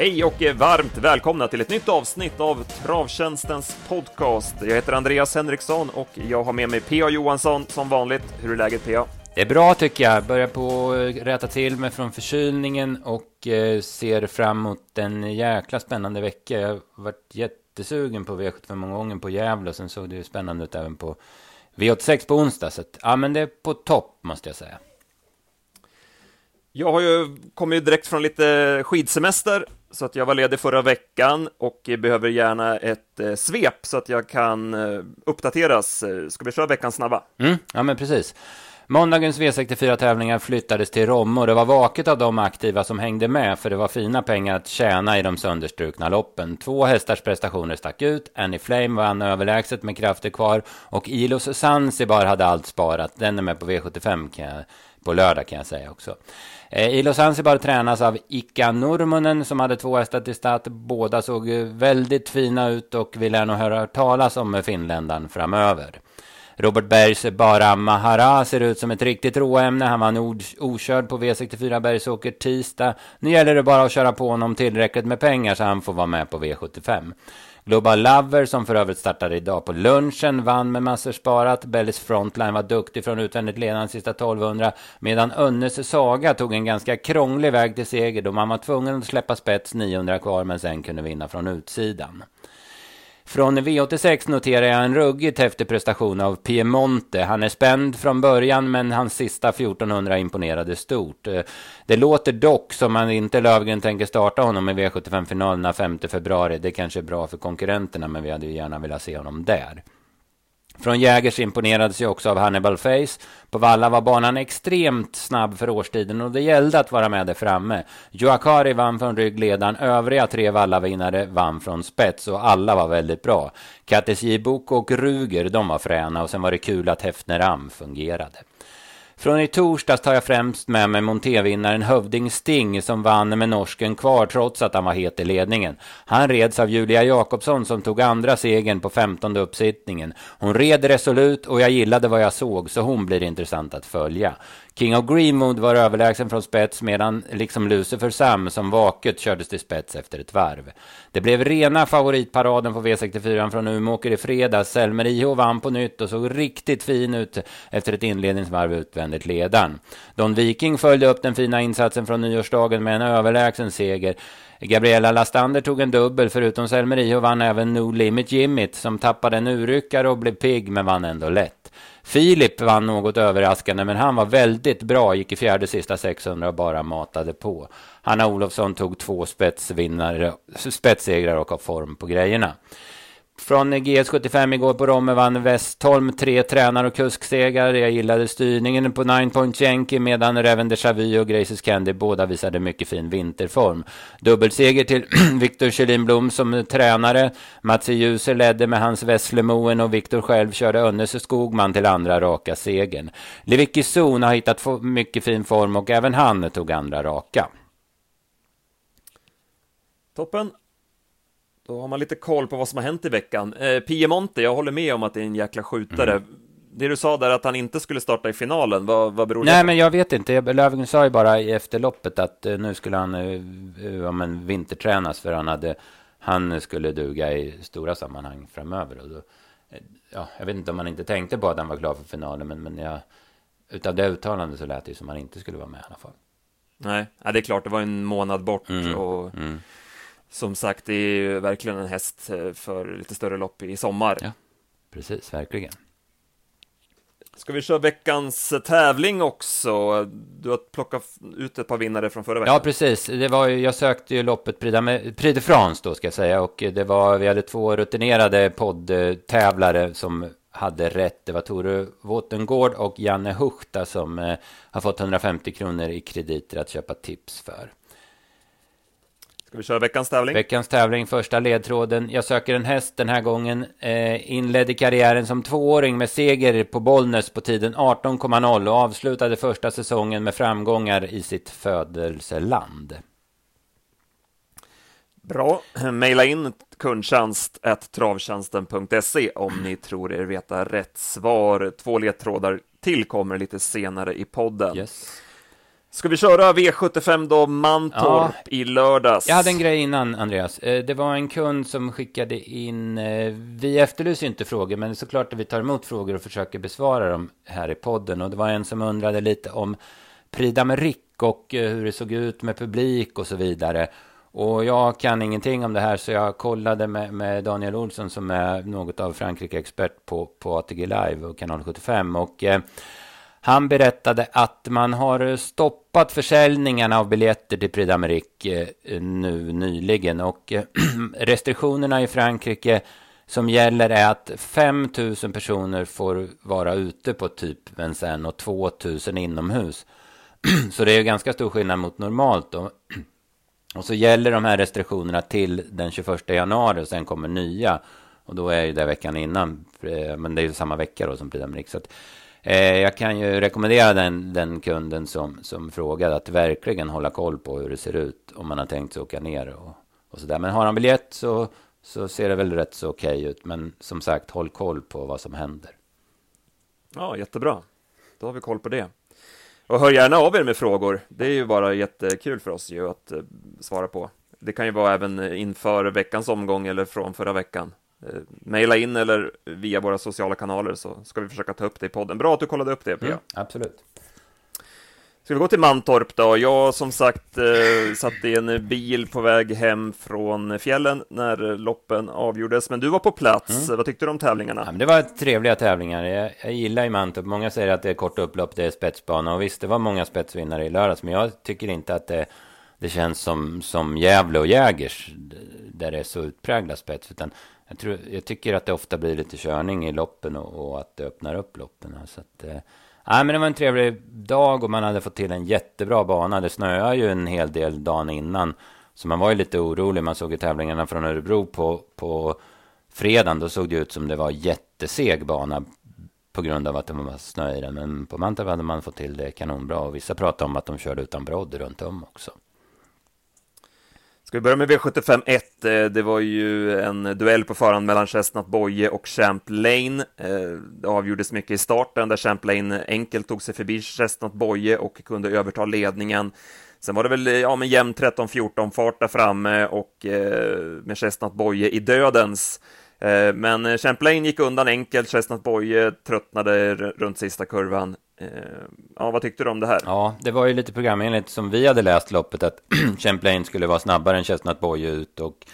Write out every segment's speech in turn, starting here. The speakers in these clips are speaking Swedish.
Hej och varmt välkomna till ett nytt avsnitt av Travtjänstens podcast. Jag heter Andreas Henriksson och jag har med mig P.A. Johansson som vanligt. Hur är läget P.A.? Det är bra tycker jag. Börjar på att rätta till mig från förkylningen och eh, ser fram emot en jäkla spännande vecka. Jag har varit jättesugen på V75 många gånger på Gävle och sen såg det ju spännande ut även på V86 på onsdag. Så att, ja, men det är på topp måste jag säga. Jag har ju kommit direkt från lite skidsemester så att jag var ledig förra veckan och behöver gärna ett eh, svep så att jag kan eh, uppdateras. Eh, ska vi köra veckans snabba? Mm, ja, men precis. Måndagens V64-tävlingar flyttades till Romme och det var vaket av de aktiva som hängde med för det var fina pengar att tjäna i de sönderstrukna loppen. Två hästars prestationer stack ut. Annie Flame vann överlägset med krafter kvar och Ilos Zanzibar hade allt sparat. Den är med på V75 kan jag, på lördag kan jag säga också. Eh, I Ilo Zanzibar tränas av Ika Nurmunen som hade två hästar till start. Båda såg väldigt fina ut och vi lär nog höra talas om finländaren framöver. Robert Bergs Bara Mahara ser ut som ett riktigt råämne. Han var okörd på V64 Bergsåker tisdag. Nu gäller det bara att köra på honom tillräckligt med pengar så han får vara med på V75. Global Lover, som för övrigt startade idag på lunchen, vann med massor sparat. Bellis Frontline var duktig från utvändigt ledande sista 1200, medan Önnes Saga tog en ganska krånglig väg till seger då man var tvungen att släppa spets 900 kvar, men sen kunde vinna från utsidan. Från V86 noterar jag en ruggigt häftig prestation av Piemonte. Han är spänd från början, men hans sista 1400 imponerade stort. Eh, det låter dock som att inte Lövgren tänker starta honom i V75-finalerna 5 februari. Det kanske är bra för konkurrenterna, men vi hade ju gärna velat se honom där. Från Jägers imponerades jag också av Hannibal Face. På Valla var banan extremt snabb för årstiden och det gällde att vara med där framme. Joakari vann från ryggledaren, övriga tre Valla-vinnare vann från spets och alla var väldigt bra. Kattis Jibuk och Ruger, de var fräna och sen var det kul att Hefner Am fungerade. Från i torsdags tar jag främst med mig montévinnaren Hövding Sting som vann med norsken kvar trots att han var het i ledningen. Han reds av Julia Jakobsson som tog andra segern på femtonde uppsittningen. Hon red resolut och jag gillade vad jag såg så hon blir intressant att följa. King of Greenwood var överlägsen från spets medan liksom Lucifer Sam som vaket kördes till spets efter ett varv. Det blev rena favoritparaden på V64 från Umeåker i fredags. Selmer IH vann på nytt och såg riktigt fin ut efter ett inledningsvarv utvändigt ledan. Don Viking följde upp den fina insatsen från nyårsdagen med en överlägsen seger. Gabriella Lastander tog en dubbel, förutom Selmer IH vann även No Limit Jimmit som tappade en urryckare och blev pigg men vann ändå lätt. Filip vann något överraskande, men han var väldigt bra, gick i fjärde sista 600 och bara matade på. Hanna Olofsson tog två spetsvinnare, spetssegrar och har form på grejerna. Från GS75 igår på Romme vann Westholm tre tränare och kusksegrar. Jag gillade styrningen på Nine Point Yankee medan Reven de Vu och Graces Candy båda visade mycket fin vinterform. Dubbelseger till Viktor Kjellin Blom som tränare. Mats e. Ljuser ledde med hans Vesslemoen och Viktor själv körde Önnes Skogman till andra raka segern. Levicki Zon har hittat mycket fin form och även han tog andra raka. Toppen. Då har man lite koll på vad som har hänt i veckan. Eh, Piemonte, jag håller med om att det är en jäkla skjutare. Mm. Det du sa där att han inte skulle starta i finalen, vad, vad beror det Nej, på? men jag vet inte. Löfgren sa ju bara i efterloppet att eh, nu skulle han eh, ja, men vintertränas för han, hade, han skulle duga i stora sammanhang framöver. Och då, eh, ja, jag vet inte om han inte tänkte på att han var klar för finalen, men, men jag, utav det uttalandet så lät det som att han inte skulle vara med i alla fall. Nej, ja, det är klart, det var en månad bort. Mm, och... Mm som sagt, det är ju verkligen en häst eh, för lite större lopp i sommar. Ja, precis, verkligen. Ska vi köra veckans tävling också? Du har plockat ut ett par vinnare från förra veckan. Ja, precis. Det var jag sökte ju loppet Prix de France då, ska jag säga. Och det var, vi hade två rutinerade poddtävlare som hade rätt. Det var Tore Wåtengård och Janne Huchta som eh, har fått 150 kronor i krediter att köpa tips för. Ska vi köra veckans tävling? Veckans tävling, första ledtråden. Jag söker en häst den här gången. Eh, inledde karriären som tvååring med seger på Bollnäs på tiden 18,0 och avslutade första säsongen med framgångar i sitt födelseland. Bra. Maila in kundtjänst travtjänsten.se om ni tror er veta rätt svar. Två ledtrådar till kommer lite senare i podden. Yes. Ska vi köra V75 då, Mantorp ja, i lördags? Jag hade en grej innan, Andreas. Eh, det var en kund som skickade in, eh, vi efterlyser inte frågor, men såklart att vi tar emot frågor och försöker besvara dem här i podden. Och det var en som undrade lite om Prida med Rick och eh, hur det såg ut med publik och så vidare. Och jag kan ingenting om det här, så jag kollade med, med Daniel Olsson som är något av Frankrike-expert på, på ATG Live och Kanal 75. Och eh, han berättade att man har stoppat försäljningarna av biljetter till Prix d'Amérique eh, nu nyligen. Och eh, restriktionerna i Frankrike som gäller är att 5 000 personer får vara ute på typ Vincennes och 2 000 inomhus. Så det är ganska stor skillnad mot normalt. Då. Och så gäller de här restriktionerna till den 21 januari och sen kommer nya. Och då är ju det veckan innan, eh, men det är ju samma vecka då som Prix d'Amérique. Eh, jag kan ju rekommendera den, den kunden som, som frågade att verkligen hålla koll på hur det ser ut om man har tänkt sig åka ner och, och så där. Men har han biljett så, så ser det väl rätt så okej okay ut. Men som sagt, håll koll på vad som händer. Ja, jättebra. Då har vi koll på det. Och hör gärna av er med frågor. Det är ju bara jättekul för oss ju att eh, svara på. Det kan ju vara även inför veckans omgång eller från förra veckan. Eh, maila in eller via våra sociala kanaler så ska vi försöka ta upp det i podden. Bra att du kollade upp det, Pia. Mm, absolut. Ska vi gå till Mantorp då? Jag som sagt eh, satt i en bil på väg hem från fjällen när loppen avgjordes, men du var på plats. Mm. Vad tyckte du om tävlingarna? Ja, det var trevliga tävlingar. Jag, jag gillar ju Mantorp. Många säger att det är kort upplopp, det är spetsbana och visst, det var många spetsvinnare i lördags, men jag tycker inte att det, det känns som, som Gävle och Jägers där det är så utpräglad spets, utan jag, tror, jag tycker att det ofta blir lite körning i loppen och, och att det öppnar upp loppen. Så att, eh, Nej, men det var en trevlig dag och man hade fått till en jättebra bana. Det snöade ju en hel del dagen innan. Så man var ju lite orolig. Man såg ju tävlingarna från Örebro på, på fredagen. Då såg det ut som det var jätteseg bana på grund av att det var snö i den. Men på Mantorp hade man fått till det kanonbra. Och vissa pratade om att de körde utan brodd runt om också. Ska vi börja med V75 1? Eh, det var ju en duell på förhand mellan Chestnut Boye och Champlain. Eh, det avgjordes mycket i starten där Champlain enkelt tog sig förbi Chestnut Boye och kunde överta ledningen. Sen var det väl ja, men jämn 13-14 fart där framme och eh, med Chestnut Boye i dödens. Eh, men Champlain gick undan enkelt, Chestnut Boye tröttnade runt sista kurvan. Eh, ja, vad tyckte du om det här? Ja, det var ju lite programenligt som vi hade läst loppet att Champlain skulle vara snabbare än Chestnut Boy ut och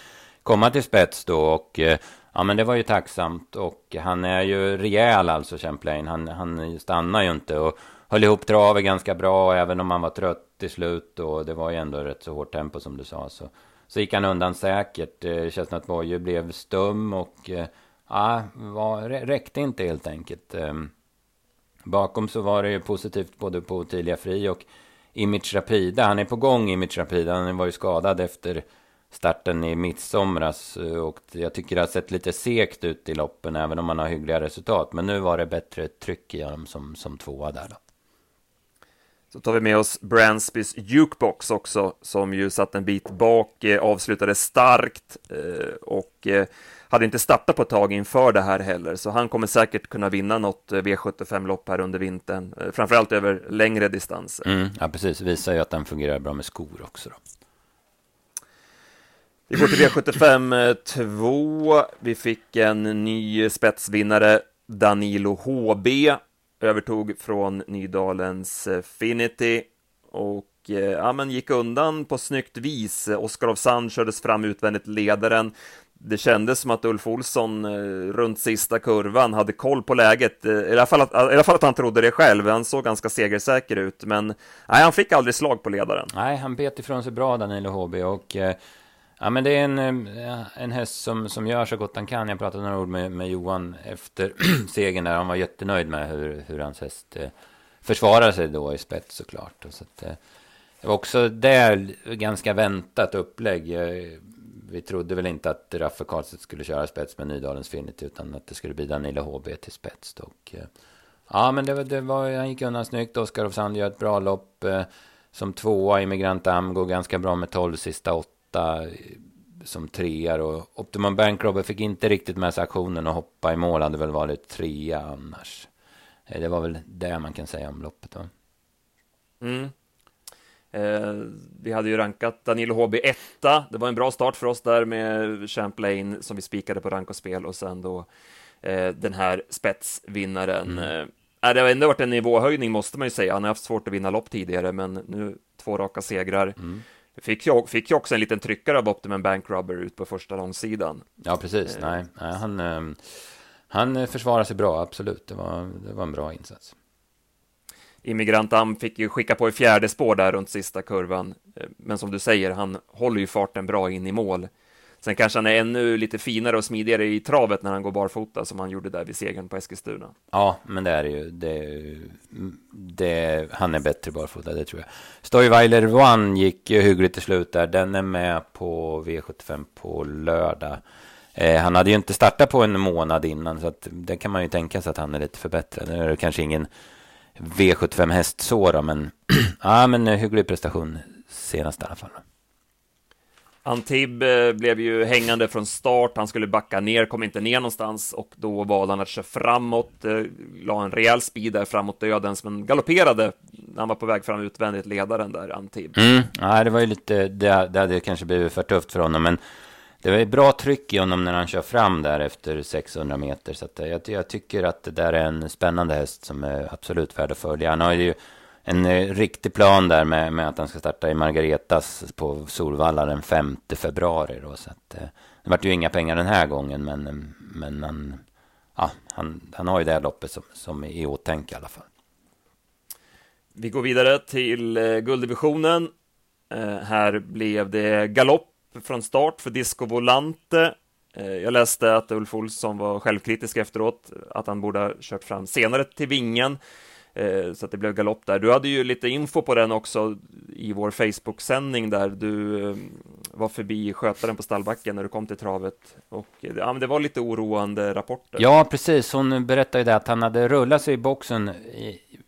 komma till spets då och eh, ja, men det var ju tacksamt och han är ju rejäl alltså Champlain. Han, han stannar ju inte och höll ihop travet ganska bra även om han var trött till slut och det var ju ändå rätt så hårt tempo som du sa så, så gick han undan säkert. Eh, Chestnut Boy blev stum och ja, var, räckte inte helt enkelt. Ehm, Bakom så var det ju positivt både på Ottilia Fri och Image Rapida. Han är på gång, Image Rapida. Han var ju skadad efter starten i midsomras. Eh, och jag tycker det har sett lite sekt ut i loppen, även om man har hyggliga resultat. Men nu var det bättre tryck i honom som, som tvåa där då. Så tar vi med oss Bransbys Jukebox också, som ju satt en bit bak, eh, avslutade starkt eh, och eh, hade inte startat på ett tag inför det här heller, så han kommer säkert kunna vinna något eh, V75-lopp här under vintern, eh, framförallt över längre distanser. Mm, ja, precis. Visar ju att den fungerar bra med skor också. Då. Vi går till V75 2. Vi fick en ny spetsvinnare, Danilo HB, övertog från Nydalens eh, Finity och ja, men gick undan på snyggt vis. Oskar av Sand kördes fram utvändigt ledaren det kändes som att Ulf Olsson eh, runt sista kurvan hade koll på läget, eh, i alla, fall att, i alla fall att han trodde det själv. Han såg ganska segersäker ut, men nej, han fick aldrig slag på ledaren. Nej, han bet ifrån sig bra, Danilo HB och eh, ja, men det är en, eh, en häst som, som gör så gott han kan. Jag pratade några ord med, med Johan efter segern där. Han var jättenöjd med hur, hur hans häst eh, försvarade sig då i spets såklart. Och så att, eh, det var också där ganska väntat upplägg vi trodde väl inte att Raffe Karlstedt skulle köra spets med Nydalens Finity utan att det skulle bli Danilo HB till spets. Och, eh, ja, men det, var det var, han gick undan snyggt. Oskar of Sand gör ett bra lopp. Eh, som tvåa, Immigrant Am går ganska bra med tolv sista åtta eh, som trea. Och Optimum Bankrobber fick inte riktigt med sig aktionen och hoppa i mål. Hade väl varit trea annars. Eh, det var väl det man kan säga om loppet. Va? Mm. Eh, vi hade ju rankat Danilo HB etta. Det var en bra start för oss där med Champlain som vi spikade på rank och spel och sen då eh, den här spetsvinnaren. Mm. Eh, det har ändå varit en nivåhöjning måste man ju säga. Han har haft svårt att vinna lopp tidigare, men nu två raka segrar. Mm. Fick ju, fick ju också en liten tryckare av Optimum Bank Rubber ut på första långsidan. Ja, precis. Nej, han, han försvarar sig bra, absolut. Det var, det var en bra insats. Immigrantam fick ju skicka på i fjärde spår där runt sista kurvan. Eh, men som du säger, han håller ju farten bra in i mål. Sen kanske han är ännu lite finare och smidigare i travet när han går barfota som han gjorde där vid segern på Eskilstuna. Ja, men det är ju. Det, det, han är bättre barfota, det tror jag. Stoiweiler One gick ju hyggligt till slut där. Den är med på V75 på lördag. Eh, han hade ju inte startat på en månad innan, så att det kan man ju tänka sig att han är lite förbättrad. Nu är det kanske ingen V75 häst så då, men ja, men hygglig prestation senast i alla fall. Antib eh, blev ju hängande från start, han skulle backa ner, kom inte ner någonstans och då valde han att köra framåt, eh, la en rejäl speed där framåt dödens, men galopperade när han var på väg fram utvändigt, ledaren där, Antib. Mm, ja, det var ju lite, det, det hade kanske blivit för tufft för honom, men det var ju bra tryck i honom när han kör fram där efter 600 meter. Så jag, jag, tycker att det där är en spännande häst som är absolut värd att följa. Han har ju en eh, riktig plan där med, med att han ska starta i Margaretas på Solvalla den 5 februari. Då, så att, eh, det vart ju inga pengar den här gången, men, eh, men han, ja, han, han har ju det här loppet som, som i åtanke i alla fall. Vi går vidare till gulddivisionen. Här blev det galopp från start för Disco Volante. Eh, jag läste att Ulf Olsson var självkritisk efteråt, att han borde ha kört fram senare till vingen, eh, så att det blev galopp där. Du hade ju lite info på den också i vår Facebook-sändning där du eh, var förbi skötaren på stallbacken när du kom till travet och ja, men det var lite oroande rapporter. Ja, precis. Hon berättade ju det att han hade rullat sig i boxen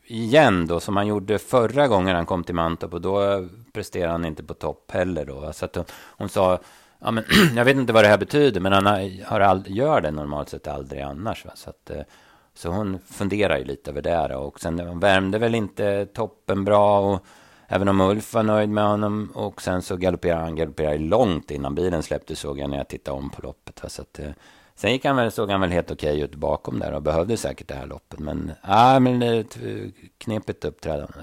igen då, som han gjorde förra gången han kom till Mantorp och då presterar han inte på topp heller då. Så att hon, hon sa, ja men jag vet inte vad det här betyder, men han har all, gör det normalt sett aldrig annars. Va? Så, att, eh, så hon funderar ju lite över det och sen värmde väl inte toppen bra och även om Ulf var nöjd med honom och sen så galopperade han galopperade långt innan bilen släppte såg jag när jag tittade om på loppet. Va? Så att, eh, Sen gick han väl, såg han väl helt okej ut bakom där och behövde säkert det här loppet. Men, ah, men eh, ett knepigt uppträdande.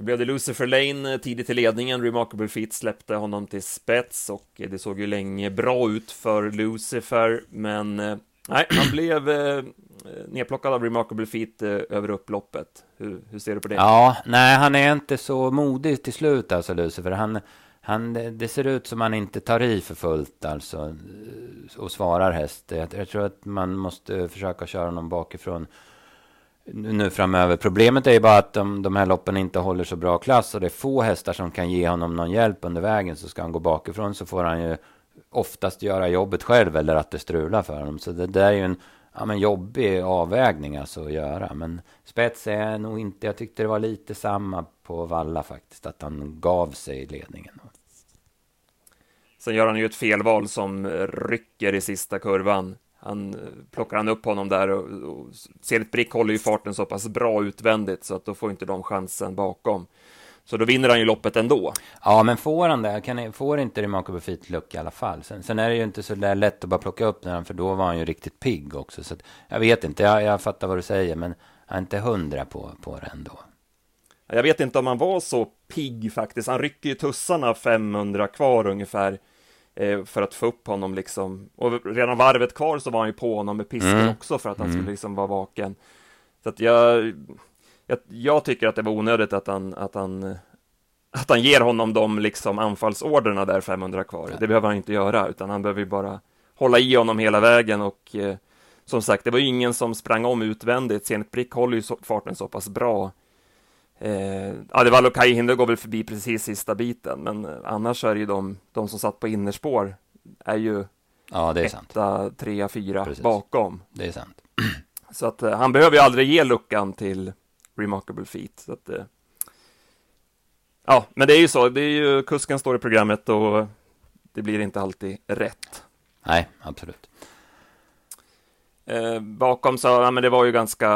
Då blev det Lucifer Lane eh, tidigt i ledningen. Remarkable Feet släppte honom till spets och eh, det såg ju länge bra ut för Lucifer, men eh, nej, han blev eh, nedplockad av Remarkable Feet eh, över upploppet. Hur, hur ser du på det? Ja, nej, han är inte så modig till slut alltså, Lucifer. Han, han, det ser ut som han inte tar i för fullt alltså och svarar häst. Jag, jag tror att man måste försöka köra honom bakifrån nu framöver. Problemet är ju bara att de, de här loppen inte håller så bra klass och det är få hästar som kan ge honom någon hjälp under vägen. Så ska han gå bakifrån så får han ju oftast göra jobbet själv eller att det strular för honom. Så det där är ju en ja, men jobbig avvägning alltså att göra. Men spets är nog inte, jag tyckte det var lite samma på Valla faktiskt, att han gav sig ledningen. Sen gör han ju ett felval som rycker i sista kurvan. Han eh, plockar han upp honom där och, och Zenit Brick håller ju farten så pass bra utvändigt så att då får inte de chansen bakom. Så då vinner han ju loppet ändå. Ja, men får han det? Kan, får inte Remarkable Feet luck i alla fall? Sen, sen, är det ju inte så där lätt att bara plocka upp den, för då var han ju riktigt pigg också. Så att, jag vet inte, jag, jag fattar vad du säger, men jag är inte hundra på, på det ändå. Jag vet inte om han var så pigg faktiskt. Han rycker ju tussarna 500 kvar ungefär för att få upp honom liksom. Och redan varvet kvar så var han ju på honom med pisken mm. också för att han mm. skulle liksom vara vaken. Så att jag, jag, jag, tycker att det var onödigt att han, att han att han ger honom de liksom anfallsorderna där 500 kvar. Det behöver han inte göra, utan han behöver ju bara hålla i honom hela vägen och eh, som sagt, det var ju ingen som sprang om utvändigt. Zenit Brick håller ju farten så pass bra Eh, Adevalo och Kai Hinder går väl förbi precis sista biten, men eh, annars är det ju de, de som satt på innerspår är ju ja, det är etta, sant. trea, fyra precis. bakom. Det är sant. Så att eh, han behöver ju aldrig ge luckan till Remarkable Feet. Så att, eh, ja, men det är ju så. Det är ju kusken står i programmet och det blir inte alltid rätt. Nej, absolut. Eh, bakom så, ja men det var ju ganska,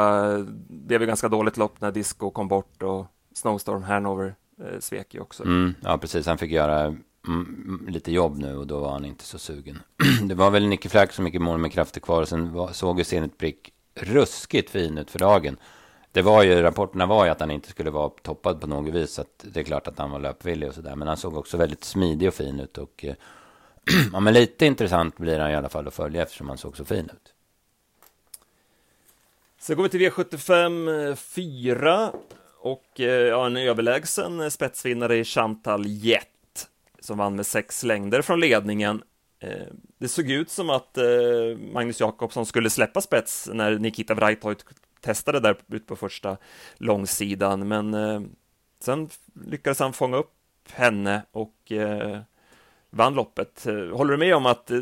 det blev ju ganska dåligt lopp när Disco kom bort och Snowstorm Hanover eh, svek ju också. Mm, ja, precis. Han fick göra mm, mm lite jobb nu och då var han inte så sugen. det var väl Nicky Flack som gick i mål med krafter kvar och sen var, såg ju Zenit Brick ruskigt fin ut för dagen. Det var ju, rapporterna var ju att han inte skulle vara toppad på något vis. Så att det är klart att han var löpvillig och sådär. Men han såg också väldigt smidig och fin ut. Och eh, ja, men lite intressant blir han i alla fall att följa eftersom han såg så fin ut. Så går vi till V75 4 eh, och eh, ja, en överlägsen eh, spetsvinnare i Chantal Jett, som vann med sex längder från ledningen. Det såg ut som att Magnus Jakobsson skulle släppa spets när Nikita Vrajtojt testade där ute på första långsidan, men sen lyckades han fånga upp henne och vann loppet. Håller du med om att eh,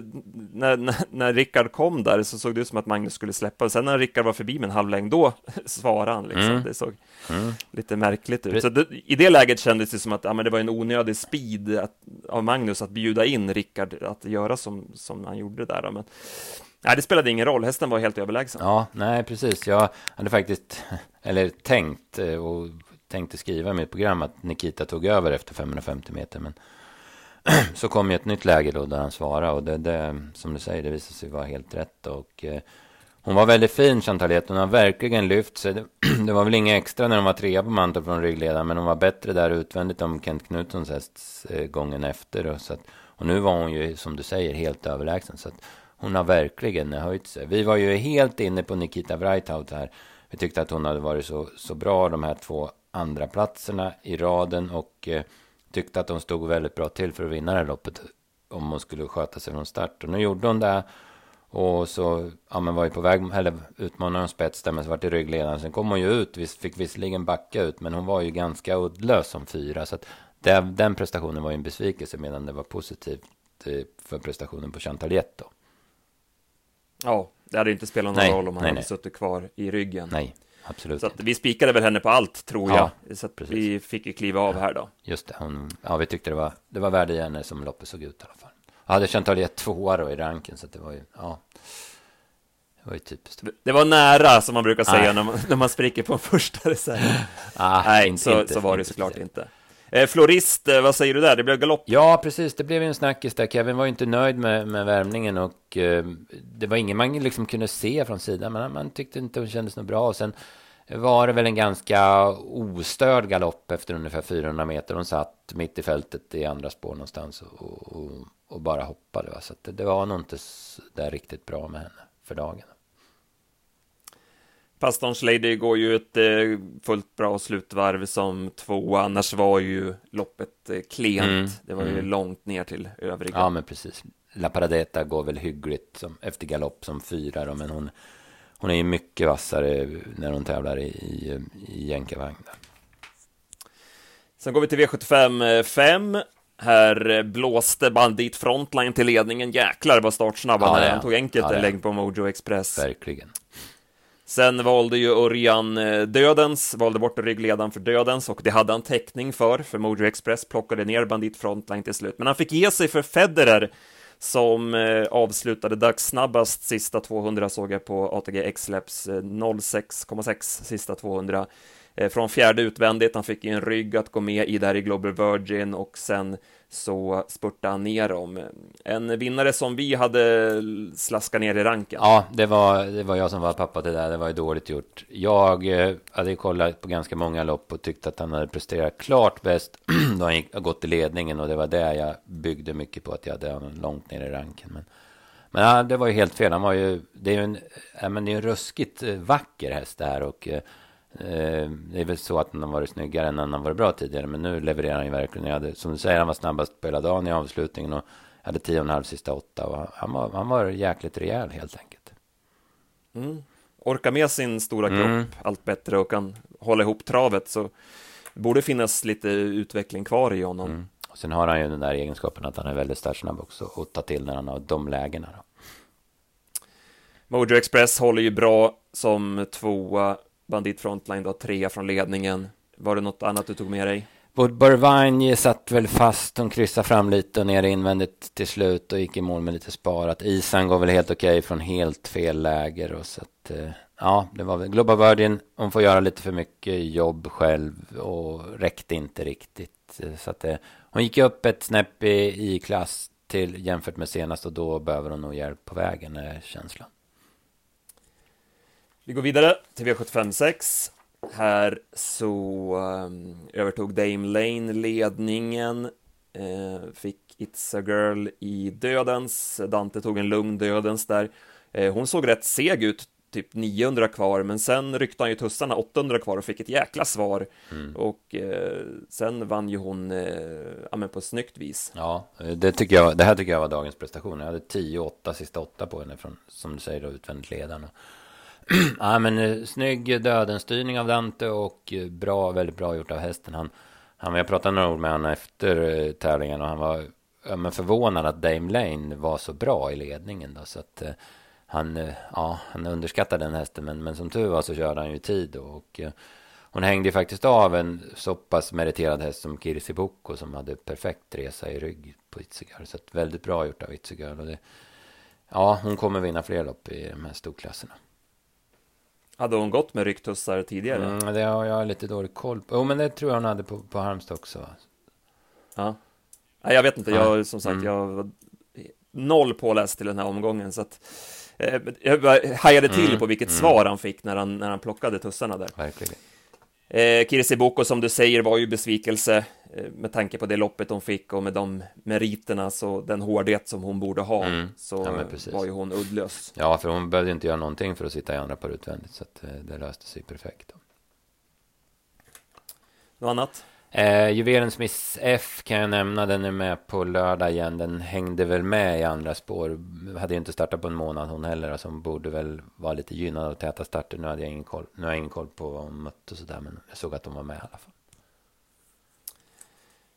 när, när, när Rickard kom där så såg det ut som att Magnus skulle släppa, sen när Rickard var förbi med en halv längd, då svarade han liksom. Mm. Det såg mm. lite märkligt ut. Så det, i det läget kändes det som att ja, men det var en onödig speed att, av Magnus att bjuda in Rickard att göra som, som han gjorde där. Men Nej, det spelade ingen roll. Hästen var helt överlägsen. Ja, nej, precis. Jag hade faktiskt, eller tänkt eh, och tänkte skriva i mitt program att Nikita tog över efter 550 meter. Men så kom ju ett nytt läge då där han svarade och det, det som du säger, det visade sig vara helt rätt. Och eh, hon var väldigt fin, Chantalette, Hon har verkligen lyft sig. Det, det var väl inget extra när hon var trea på mantel från ryggledaren, men hon var bättre där utvändigt om Kent Knutssons häst eh, gången efter. Och, så att, och nu var hon ju, som du säger, helt överlägsen. Så att, hon har verkligen höjt sig. Vi var ju helt inne på Nikita Breithout här. Vi tyckte att hon hade varit så, så bra de här två andra platserna i raden och eh, tyckte att hon stod väldigt bra till för att vinna det här loppet om hon skulle sköta sig från start. Och nu gjorde hon det. Och så ja, men var ju på väg, eller utmanade hon spets där, men så var det ryggledaren. Sen kom hon ju ut, fick visserligen backa ut, men hon var ju ganska uddlös som fyra. Så att det, den prestationen var ju en besvikelse, medan det var positivt eh, för prestationen på Chantal då. Ja, det hade inte spelat någon nej, roll om han nej, hade nej. suttit kvar i ryggen. Nej, absolut. Så vi spikade väl henne på allt, tror jag. Ja, så vi fick ju kliva av här då. Just det, hon, ja, vi tyckte det var, det var värde i henne som loppet såg ut i alla fall. Jag hade att tvåa då i ranken, så det var ju, ja. Det var ju typiskt. Det var nära, som man brukar säga, när man, när man spricker på en första reserv. Ah, Nej, inte, så, inte, så var det såklart inte. Eh, florist, eh, vad säger du där? Det blev galopp? Ja, precis. Det blev en snackis där. Kevin var ju inte nöjd med, med värmningen och eh, det var ingen man liksom kunde se från sidan. Men man tyckte inte hon kändes något bra. Och sen var det väl en ganska ostörd galopp efter ungefär 400 meter. Hon satt mitt i fältet i andra spår någonstans och, och, och bara hoppade. Va? Så det, det var nog inte där riktigt bra med henne för dagen. Pastorns Lady går ju ett eh, fullt bra slutvarv som två, annars var ju loppet eh, klent. Mm, det var ju mm. långt ner till övriga. Ja, men precis. La Paradeta går väl hyggligt som, efter galopp som fyra då, men hon, hon är ju mycket vassare när hon tävlar i, i, i jänkarvagn. Sen går vi till V75 5. Här blåste Bandit Frontline till ledningen. Jäklar vad startsnabb han ja, är. Han tog enkelt ja, en längd på Mojo Express. Verkligen. Sen valde ju Örjan eh, Dödens, valde bort ryggledaren för Dödens och det hade han täckning för, för Mojo Express plockade ner Bandit Frontline till slut. Men han fick ge sig för Federer som avslutade avslutade dagssnabbast sista 200 såg jag på ATG X-Laps eh, 06,6 sista 200 från fjärde utvändigt. Han fick ju en rygg att gå med i där i Global Virgin och sen så spurtade han ner dem. En vinnare som vi hade slaskat ner i ranken. Ja, det var, det var jag som var pappa till det där. Det var ju dåligt gjort. Jag eh, hade kollat på ganska många lopp och tyckte att han hade presterat klart bäst då han gick, gått i ledningen och det var det jag byggde mycket på att jag hade honom långt ner i ranken. Men, men ja, det var ju helt fel. Han var ju, det är ju en, ja, men det är en ruskigt eh, vacker häst det här och eh, det är väl så att han har varit snyggare än han har varit bra tidigare. Men nu levererar han ju verkligen. Jag hade, som du säger, han var snabbast på hela dagen i avslutningen. Och hade tio och en halv sista åtta. Och han, var, han var jäkligt rejäl helt enkelt. Mm. Orkar med sin stora kropp mm. allt bättre och kan hålla ihop travet. Så det borde finnas lite utveckling kvar i honom. Mm. Och sen har han ju den där egenskapen att han är väldigt startsnabb också. Och ta till när han har de lägena. Då. Mojo Express håller ju bra som tvåa Bandit Frontline då, trea från ledningen. Var det något annat du tog med dig? Borvagne satt väl fast, hon kryssade fram lite och ner invändigt till slut och gick i mål med lite sparat. Isan går väl helt okej okay från helt fel läger och så att, eh, ja, det var väl Global Virgin. Hon får göra lite för mycket jobb själv och räckte inte riktigt. Eh, så att det, hon gick upp ett snäpp i, i klass till jämfört med senast och då behöver hon nog hjälp på vägen är känslan. Vi går vidare till V75 6. Här så um, övertog Dame Lane ledningen, uh, fick It's a Girl i dödens, Dante tog en lugn dödens där. Uh, hon såg rätt seg ut, typ 900 kvar, men sen ryckte han ju tussarna 800 kvar och fick ett jäkla svar. Mm. Och uh, sen vann ju hon ja, men på ett snyggt vis. Ja, det, tycker jag, det här tycker jag var dagens prestation. Jag hade 10-8 sista 8 på henne från, som du säger, då, utvändigt ledaren ja, men eh, snygg dödenstyrning av Dante och eh, bra, väldigt bra gjort av hästen. Han, han, jag pratade några ord med honom efter eh, tävlingen och han var ja, men förvånad att Dame Lane var så bra i ledningen. Då, så att, han, ja, han underskattade den hästen, men, men som tur var så körde han ju tid. Och, hon hängde ju faktiskt av en så pass meriterad häst som Kirsi Boko som hade perfekt resa i rygg på Itzigar. Så att väldigt bra gjort av Itzegar. ja, hon kommer vinna fler lopp i de här storklasserna. Hade hon gått med rycktussar tidigare? Mm, det har jag lite dålig koll på. Jo, men det tror jag hon hade på, på Halmstad också. Ja. Nej, jag vet inte. Jag, som sagt, mm. jag var noll påläst till den här omgången. Så att, eh, jag hajade till mm. på vilket mm. svar han fick när han, när han plockade tussarna där. Verkligen. Eh, Kirsi Boko, som du säger, var ju besvikelse med tanke på det loppet hon fick och med de meriterna, så den hårdhet som hon borde ha, mm. så ja, var ju hon uddlös. Ja, för hon behövde inte göra någonting för att sitta i andra par utvändigt, så att, eh, det löste sig perfekt. Något annat? Eh, Juvelens Miss F kan jag nämna, den är med på lördag igen. Den hängde väl med i andra spår. Hade ju inte startat på en månad hon heller, alltså hon borde väl vara lite gynnad av täta starter. Nu hade jag ingen koll, nu har jag ingen koll på vad hon mött och sådär, men jag såg att de var med i alla fall.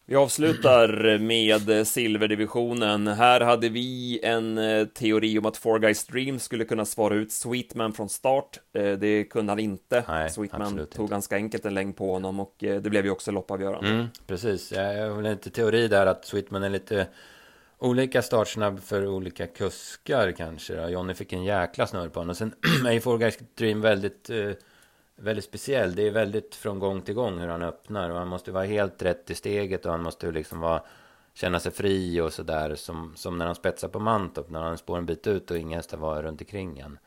Vi avslutar med silverdivisionen. Här hade vi en eh, teori om att Four Guys Dream skulle kunna svara ut Sweetman från start. Eh, det kunde han inte. Nej, Sweetman tog inte. ganska enkelt en längd på honom och eh, det blev ju också loppavgörande. Mm, precis, jag har lite teori där att Sweetman är lite olika startsnabb för olika kuskar kanske. Johnny fick en jäkla snurr på honom. Sen är ju Four Guys Dream väldigt väldigt speciell. Det är väldigt från gång till gång hur han öppnar. Och han måste vara helt rätt i steget och han måste liksom vara, känna sig fri och sådär. Som, som när han spetsar på Mantorp, när han spår en bit ut och inga hästar var runt omkring en.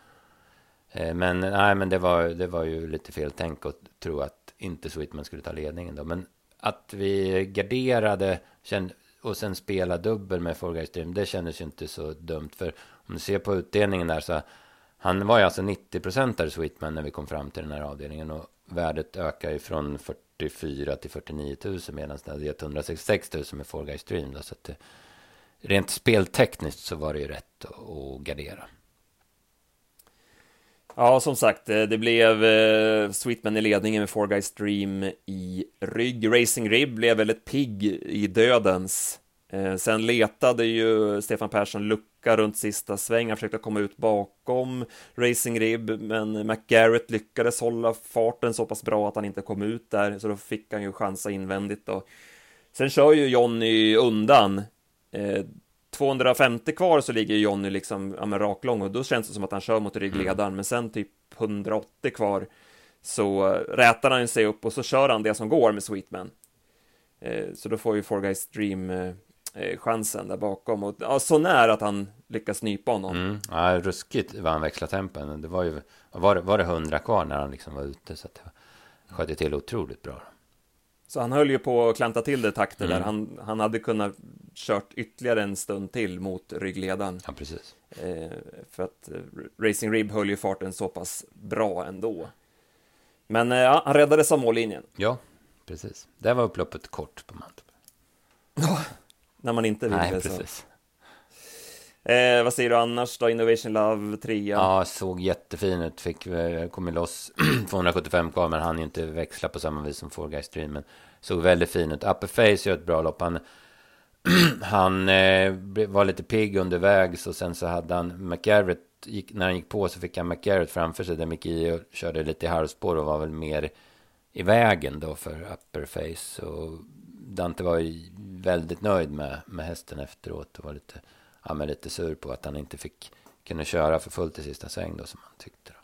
Eh, men, nej, men det, var, det var ju lite fel tänk att tro att inte Sweetman skulle ta ledningen då. Men att vi garderade och sen spela dubbel med Four Dream, det kändes ju inte så dumt. För om du ser på utdelningen där så han var ju alltså 90-procentare Sweetman när vi kom fram till den här avdelningen och värdet ökar ju från 44 till 49 000 medan det hade gett 166 000 med Four Guys Stream. Då, så att det, rent speltekniskt så var det ju rätt att, gardera. Ja, som sagt, eh, det blev eh, Sweetman i ledningen med Four Guys Dream i rygg. Racing Rib blev väldigt pigg i dödens. Eh, sen letade ju Stefan Persson lucka runt sista sväng, han försökte komma ut bakom Racing Rib, men McGarrett lyckades hålla farten så pass bra att han inte kom ut där, så då fick han ju chansa invändigt då. Sen kör ju Jonny undan. Eh, 250 kvar så ligger Jonny liksom ja, raklång och då känns det som att han kör mot ryggledaren, mm. men sen typ 180 kvar så rätar han sig upp och så kör han det som går med Sweetman. Eh, så då får ju Four Guys Dream eh, chansen där bakom och ja, så nära att han lyckas nypa honom. Mm. Ja, ruskigt vad han växlade tempen. Det var ju, var det, var det hundra kvar när han liksom var ute så att det sköt till otroligt bra. Så han höll ju på att klanta till det takter mm. där. Han, han hade kunnat kört ytterligare en stund till mot ryggledaren. Ja, precis. Eh, för att eh, Racing Rib höll ju farten så pass bra ändå. Men eh, han räddades av mållinjen. Ja, precis. Det var upploppet kort på Mantorp. Ja, när man inte vill Nej, det. Precis. Eh, vad säger du annars då? Innovation Love 3 Ja, såg jättefin ut. Fick, eh, kom loss 275 kvar, men han inte växla på samma vis som Four Guys Dream. Men såg väldigt fin ut. Upper Face gör ett bra lopp. Han, han eh, var lite pigg undervägs och sen så hade han McGarrett. Gick, när han gick på så fick han McGarrett framför sig där Mickey körde lite i halvspår och var väl mer i vägen då för Upper Face. Och Dante var ju väldigt nöjd med, med hästen efteråt och var lite, ja, men lite sur på att han inte fick kunna köra för fullt i sista sväng då som han tyckte. Då.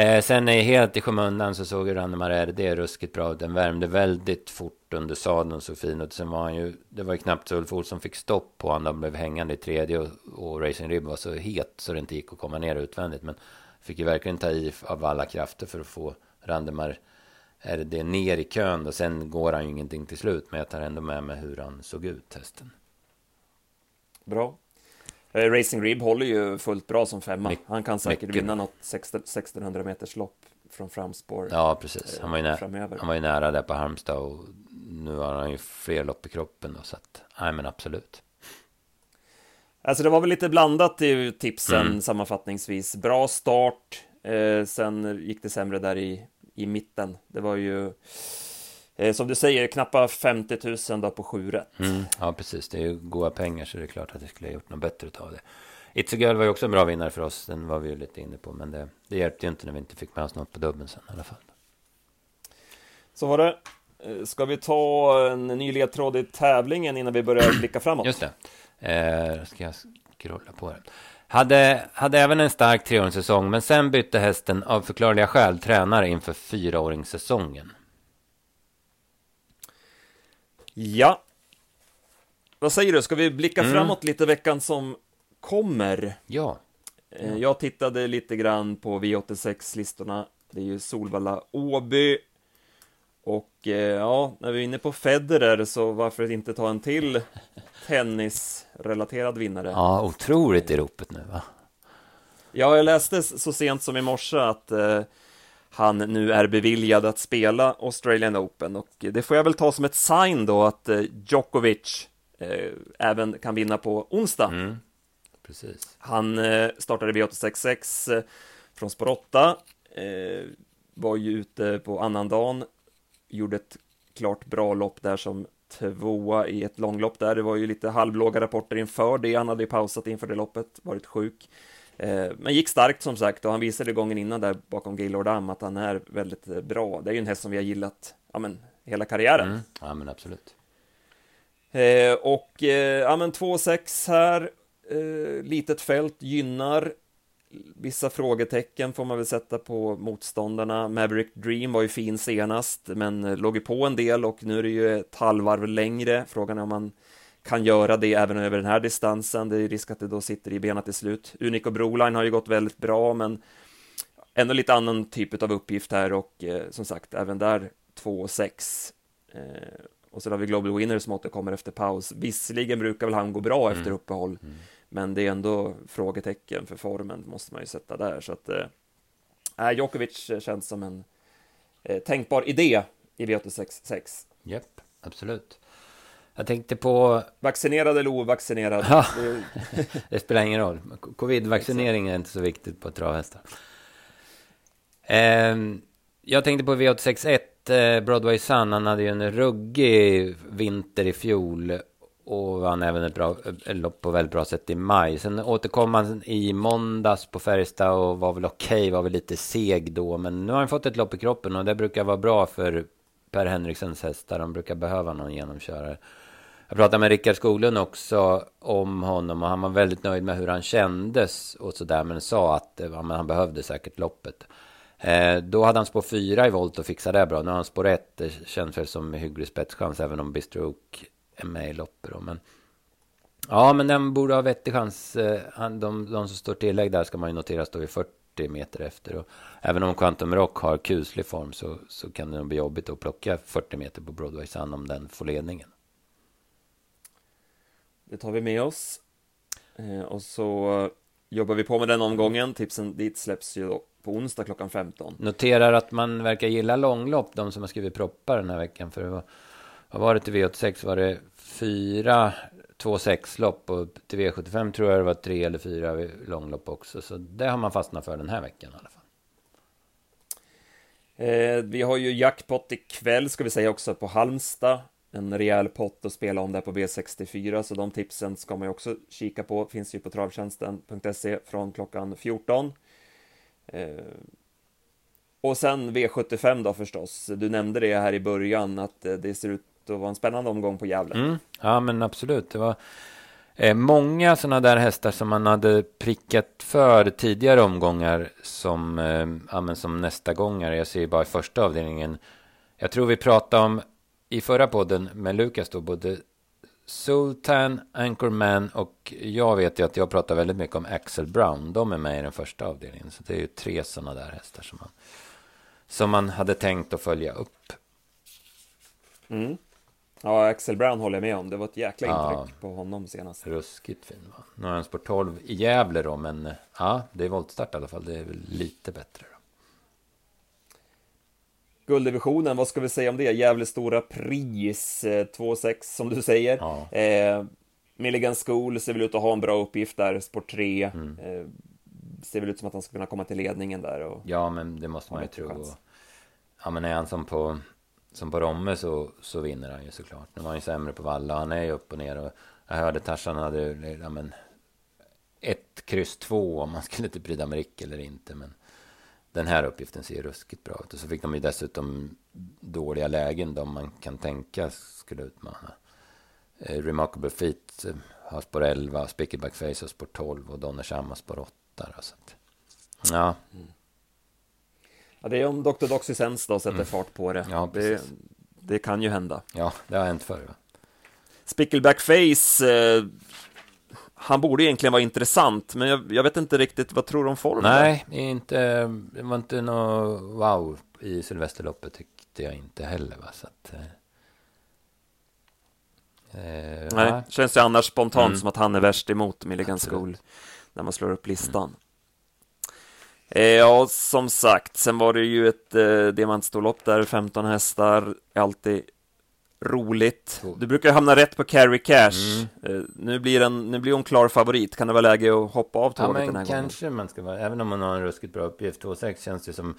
Eh, sen är helt i skymundan så såg ju Randemar det ruskigt bra. Den värmde väldigt fort under sadeln så fin ut. Sen var han ju, det var ju knappt så Ulf Olsson fick stopp på honom. Han blev hängande i tredje och, och Racing Rib var så het så det inte gick att komma ner utvändigt. Men fick ju verkligen ta i av alla krafter för att få Randemar RD ner i kön. Och sen går han ju ingenting till slut. Men jag tar ändå med mig hur han såg ut, hästen. Bra. Eh, Racing Rib håller ju fullt bra som femma. Han kan säkert mycket. vinna något 1600 meters lopp från framspår. Ja, precis. Han var, ju nära, han var ju nära där på Halmstad och nu har han ju fler lopp i kroppen då, så att, nej men absolut. Alltså det var väl lite blandat i tipsen mm. sammanfattningsvis. Bra start, eh, sen gick det sämre där i, i mitten. Det var ju Eh, som du säger, knappa 50 000 då på sju rätt. Mm, ja, precis. Det är ju goda pengar så det är klart att det skulle ha gjort något bättre av det. It's a Girl var ju också en bra vinnare för oss. Den var vi ju lite inne på. Men det, det hjälpte ju inte när vi inte fick med oss något på dubben sen i alla fall. Så var det. Eh, ska vi ta en ny ledtråd i tävlingen innan vi börjar blicka framåt? Just det. Eh, ska jag scrolla på det. Hade, hade även en stark treåringssäsong, men sen bytte hästen av förklarliga skäl tränare inför fyraåringssäsongen. Ja. Vad säger du, ska vi blicka mm. framåt lite veckan som kommer? Ja. Eh, jag tittade lite grann på V86-listorna. Det är ju Solvalla Åby. Och eh, ja, när vi är inne på Federer så varför inte ta en till tennisrelaterad vinnare? Ja, otroligt i ropet nu va? Ja, jag läste så sent som i morse att eh, han nu är beviljad att spela Australian Open och det får jag väl ta som ett sign då att eh, Djokovic eh, även kan vinna på onsdag. Mm. Precis. Han eh, startade V866 eh, från spår 8, eh, var ju ute på annandagen, gjorde ett klart bra lopp där som tvåa i ett långlopp där. Det var ju lite halvlåga rapporter inför det. Han hade ju pausat inför det loppet, varit sjuk. Eh, men gick starkt som sagt och han visade gången innan där bakom Gaylord Am att han är väldigt eh, bra. Det är ju en häst som vi har gillat ja, men, hela karriären. Mm. Ja, men absolut. Eh, och ja, men 2-6 här, litet fält gynnar. Vissa frågetecken får man väl sätta på motståndarna. Maverick Dream var ju fin senast, men låg ju på en del och nu är det ju ett halvvarv längre. Frågan är om man kan göra det även över den här distansen. Det är risk att det då sitter i benen till slut. Unico Broline har ju gått väldigt bra, men ändå lite annan typ av uppgift här och eh, som sagt, även där 2 och 6. Eh, och så har vi Global Winner som återkommer efter paus. Visserligen brukar väl han gå bra mm. efter uppehåll, mm. Men det är ändå frågetecken för formen måste man ju sätta där. Så att eh, Djokovic känns som en eh, tänkbar idé i V86 Japp, absolut. Jag tänkte på... Vaccinerad eller ovaccinerad? Ja, det spelar ingen roll. Covid-vaccinering är inte så viktigt på travhästar. Ehm, jag tänkte på V861, eh, Broadway Sun. Han hade ju en ruggig vinter i fjol. Och vann även ett, bra, lopp på väldigt bra sätt i maj. Sen återkom han i måndags på Färjestad och var väl okej, okay, var väl lite seg då. Men nu har han fått ett lopp i kroppen och det brukar vara bra för Per Henriksens hästar. De brukar behöva någon genomkörare. Jag pratade med Rickard Skoglund också om honom och han var väldigt nöjd med hur han kändes och sådär men sa att ja, men han behövde säkert loppet. Eh, då hade han spår fyra i volt och fixade det bra. Nu har han spår ett. Eh, det känns väl som hygglig spetschans även om Bistroke med i loppet. Då. Men, ja, men den borde ha vettig chans. Eh, de, de som står tillägg där ska man ju notera står i 40 meter efter. Och även om Quantum Rock har kuslig form så, så kan det nog bli jobbigt att plocka 40 meter på Broadway Sun om den får ledningen. Det tar vi med oss. Eh, och så jobbar vi på med den omgången. Tipsen dit släpps ju då på onsdag klockan 15. Noterar att man verkar gilla långlopp, de som har skrivit proppar den här veckan. För vad, vad var det till V86? Var det fyra 2-6 lopp och till V75 tror jag det var tre eller fyra långlopp också. Så det har man fastnat för den här veckan i alla fall. Eh, vi har ju jackpot ikväll ska vi säga också på Halmstad en rejäl pott att spela om där på V64, så de tipsen ska man ju också kika på, finns ju på travtjänsten.se från klockan 14. Eh, och sen V75 då förstås, du nämnde det här i början att eh, det ser ut att vara en spännande omgång på Gävle. Mm, ja men absolut, det var Eh, många sådana där hästar som man hade prickat för tidigare omgångar som, eh, ja, men som nästa gångare. Jag ser bara i första avdelningen. Jag tror vi pratade om i förra podden med Lukas då både Sultan, Anchorman och jag vet ju att jag pratar väldigt mycket om Axel Brown. De är med i den första avdelningen. Så det är ju tre sådana där hästar som man, som man hade tänkt att följa upp. Mm. Ja, Axel Brown håller jag med om. Det var ett jäkla intryck ja, på honom senast. Ruskigt fin va? Nu har han spår 12 i Gävle då, men ja, det är voltstart i alla fall. Det är väl lite bättre då. Gulddivisionen, vad ska vi säga om det? Gävle Stora Pris, 2-6 eh, som du säger. Ja. Eh, Milligan School ser väl ut att ha en bra uppgift där, sport 3. Mm. Eh, ser väl ut som att han ska kunna komma till ledningen där. Och... Ja, men det måste man ju tro. Och... Ja, men är han som på, som på Romme så, så vinner han ju såklart. Nu var han ju sämre på Valla, han är ju upp och ner. Och jag hörde Tarzan hade, ja men, ett kryss två om man skulle typ till Prix med Rick eller inte. Men den här uppgiften ser ju ruskigt bra ut. Och så fick de ju dessutom dåliga lägen de man kan tänka skulle utmana. Eh, Remarkable Feet eh, har spår 11, Spickleback Face har spår 12 och Donnersham har spår 8. Då, så att, ja. Mm ja. Det är om Dr. Doxysens då sätter mm. fart på det. Ja, det. Det kan ju hända. Ja, det har hänt förr. Spickleback Face eh, han borde egentligen vara intressant, men jag, jag vet inte riktigt, vad tror du om formen? Nej, inte, det var inte något wow i Sylvesterloppet tyckte jag inte heller. Va? Så att, eh, eh Nej, ja. känns det annars spontant mm. som att han är värst emot Milligan School när man slår upp listan. Mm. Eh, ja, som sagt, sen var det ju ett eh, diamantstorlopp där, 15 hästar, alltid roligt. Du brukar hamna rätt på Carry Cash. Mm. Uh, nu, blir den, nu blir hon klar favorit. Kan det vara läge att hoppa av tåget ja, den här kanske gången? man ska vara. Även om man har en ruskigt bra uppgift. 2,6 känns det som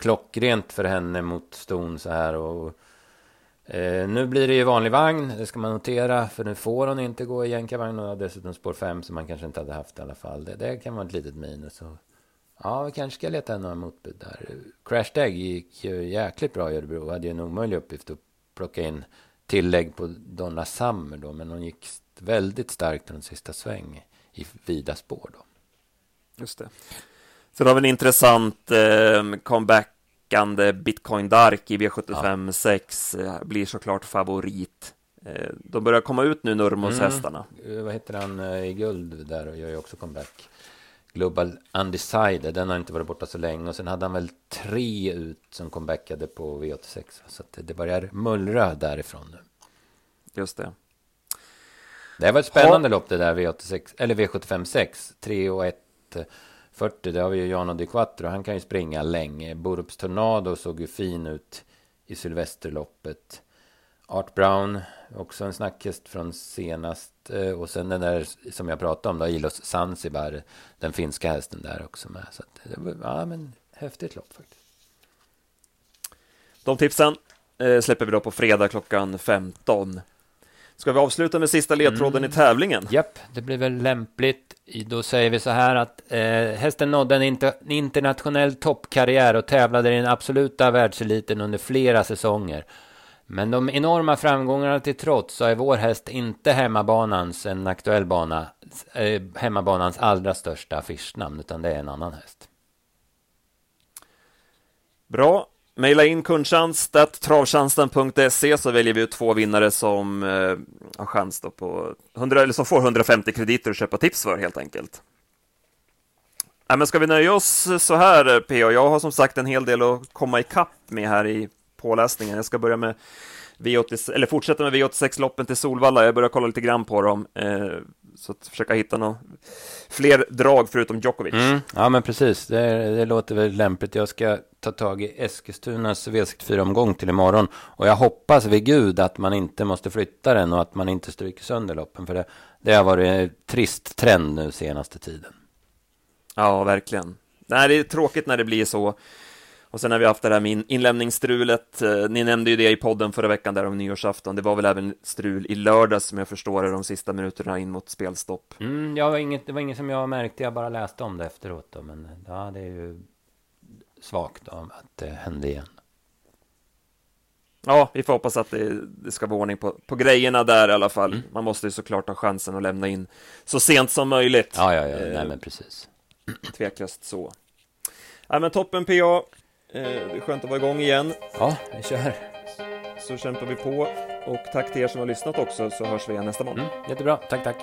klockrent för henne mot ston så här. Och, uh, nu blir det ju vanlig vagn. Det ska man notera. För nu får hon inte gå i jänkarvagn. Och dessutom spår 5 som man kanske inte hade haft i alla fall. Det, det kan vara ett litet minus. Och, Ja, vi kanske ska leta några motbud där. Crash Dag gick ju jäkligt bra i Örebro. Hade ju en omöjlig uppgift att plocka in tillägg på Donna Summer då, men hon gick väldigt starkt den sista sväng i vida spår då. Just det. Sen har vi en intressant eh, comebackande Bitcoin Dark i V75 ja. 6 eh, blir såklart favorit. Eh, de börjar komma ut nu, Nurmos mm. hästarna. Eh, vad heter han eh, i guld där och gör ju också comeback. Global Undecided, den har inte varit borta så länge. Och sen hade han väl tre ut som comebackade på V86. Så det börjar mullra därifrån nu. Just det. Det var ett spännande ha. lopp det där V86, eller V75 6. 3 och 1 40. Det har vi ju Jano Di Quattro. Han kan ju springa länge. Borups Tornado såg ju fin ut i Sylvesterloppet. Art Brown, också en snackhäst från senast. Eh, och sen den där som jag pratade om, då, Ilos Zanzibar, den finska hästen där också med. Så att, det var, ja, men häftigt lopp faktiskt. De tipsen eh, släpper vi då på fredag klockan 15. Ska vi avsluta med sista ledtråden mm. i tävlingen? Japp, det blir väl lämpligt. Då säger vi så här att eh, hästen nådde en inter internationell toppkarriär och tävlade i den absoluta världseliten under flera säsonger. Men de enorma framgångarna till trots så är vår häst inte hemmabanans, en aktuell bana, eh, hemmabanans allra största affischnamn, utan det är en annan häst. Bra. Maila in kundtjänst travtjänsten.se så väljer vi ut två vinnare som eh, har chans då på 100, eller som får 150 krediter att köpa tips för helt enkelt. Ja, men ska vi nöja oss så här, P.O.? Jag har som sagt en hel del att komma ikapp med här i påläsningen. Jag ska börja med V86, eller fortsätta med V86-loppen till Solvalla. Jag börjar kolla lite grann på dem. Eh, så att försöka hitta några fler drag förutom Djokovic. Mm, ja, men precis. Det, det, låter väl lämpligt. Jag ska ta tag i Eskilstunas V64-omgång till imorgon. Och jag hoppas vid Gud att man inte måste flytta den och att man inte stryker sönder loppen. För det, det har varit en trist trend nu senaste tiden. Ja, verkligen. Nej, det är tråkigt när det blir så. Och sen har vi haft det här med inlämningsstrulet. Eh, ni nämnde ju det i podden förra veckan där om nyårsafton. Det var väl även strul i lördags som jag förstår det, de sista minuterna in mot spelstopp. Mm, jag var inget, det var inget som jag märkte, jag bara läste om det efteråt. Då, men ja, det är ju svagt då, att det hände igen. Ja, vi får hoppas att det, det ska vara ordning på, på grejerna där i alla fall. Mm. Man måste ju såklart ha chansen att lämna in så sent som möjligt. Ja, ja, ja, nej eh, men precis. Tveklöst så. Ja, men toppen PA. Eh, det är skönt att vara igång igen. Ja, vi kör. Så kämpar vi på. Och tack till er som har lyssnat också, så hörs vi igen nästa måndag. Mm, jättebra, tack, tack.